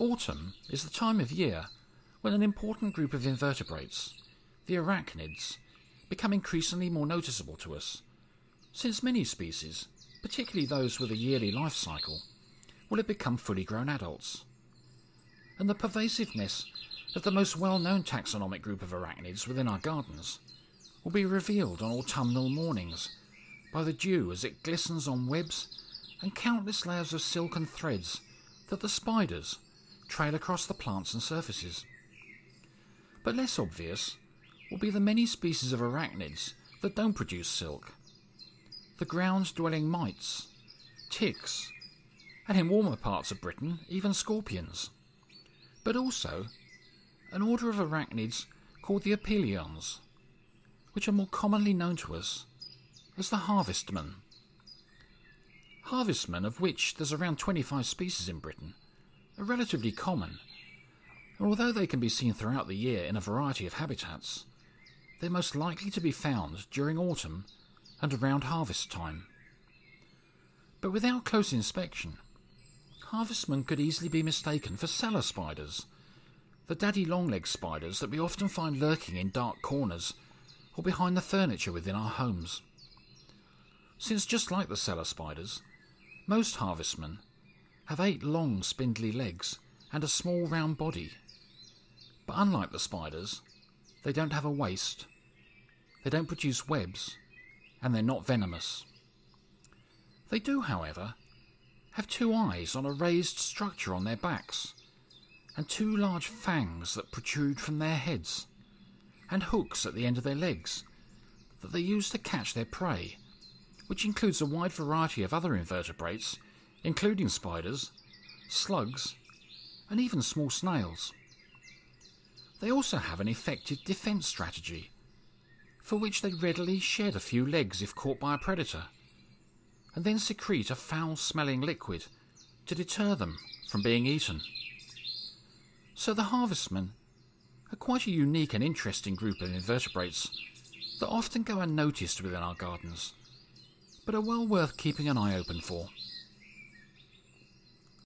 Autumn is the time of year when an important group of invertebrates, the arachnids, become increasingly more noticeable to us, since many species, particularly those with a yearly life cycle, will have become fully grown adults. And the pervasiveness of the most well known taxonomic group of arachnids within our gardens will be revealed on autumnal mornings by the dew as it glistens on webs and countless layers of silken threads that the spiders trail across the plants and surfaces. But less obvious will be the many species of arachnids that don't produce silk. The ground dwelling mites, ticks, and in warmer parts of Britain, even scorpions. But also an order of arachnids called the Opiliones, which are more commonly known to us as the harvestmen. Harvestmen, of which there's around 25 species in Britain, are relatively common, and although they can be seen throughout the year in a variety of habitats, they're most likely to be found during autumn and around harvest time. But without close inspection, harvestmen could easily be mistaken for cellar spiders, the daddy longleg spiders that we often find lurking in dark corners or behind the furniture within our homes. Since just like the cellar spiders, most harvestmen have eight long spindly legs and a small round body. But unlike the spiders, they don't have a waist, they don't produce webs, and they're not venomous. They do, however, have two eyes on a raised structure on their backs, and two large fangs that protrude from their heads, and hooks at the end of their legs that they use to catch their prey, which includes a wide variety of other invertebrates including spiders, slugs, and even small snails. They also have an effective defense strategy, for which they readily shed a few legs if caught by a predator, and then secrete a foul smelling liquid to deter them from being eaten. So the harvestmen are quite a unique and interesting group of invertebrates that often go unnoticed within our gardens, but are well worth keeping an eye open for.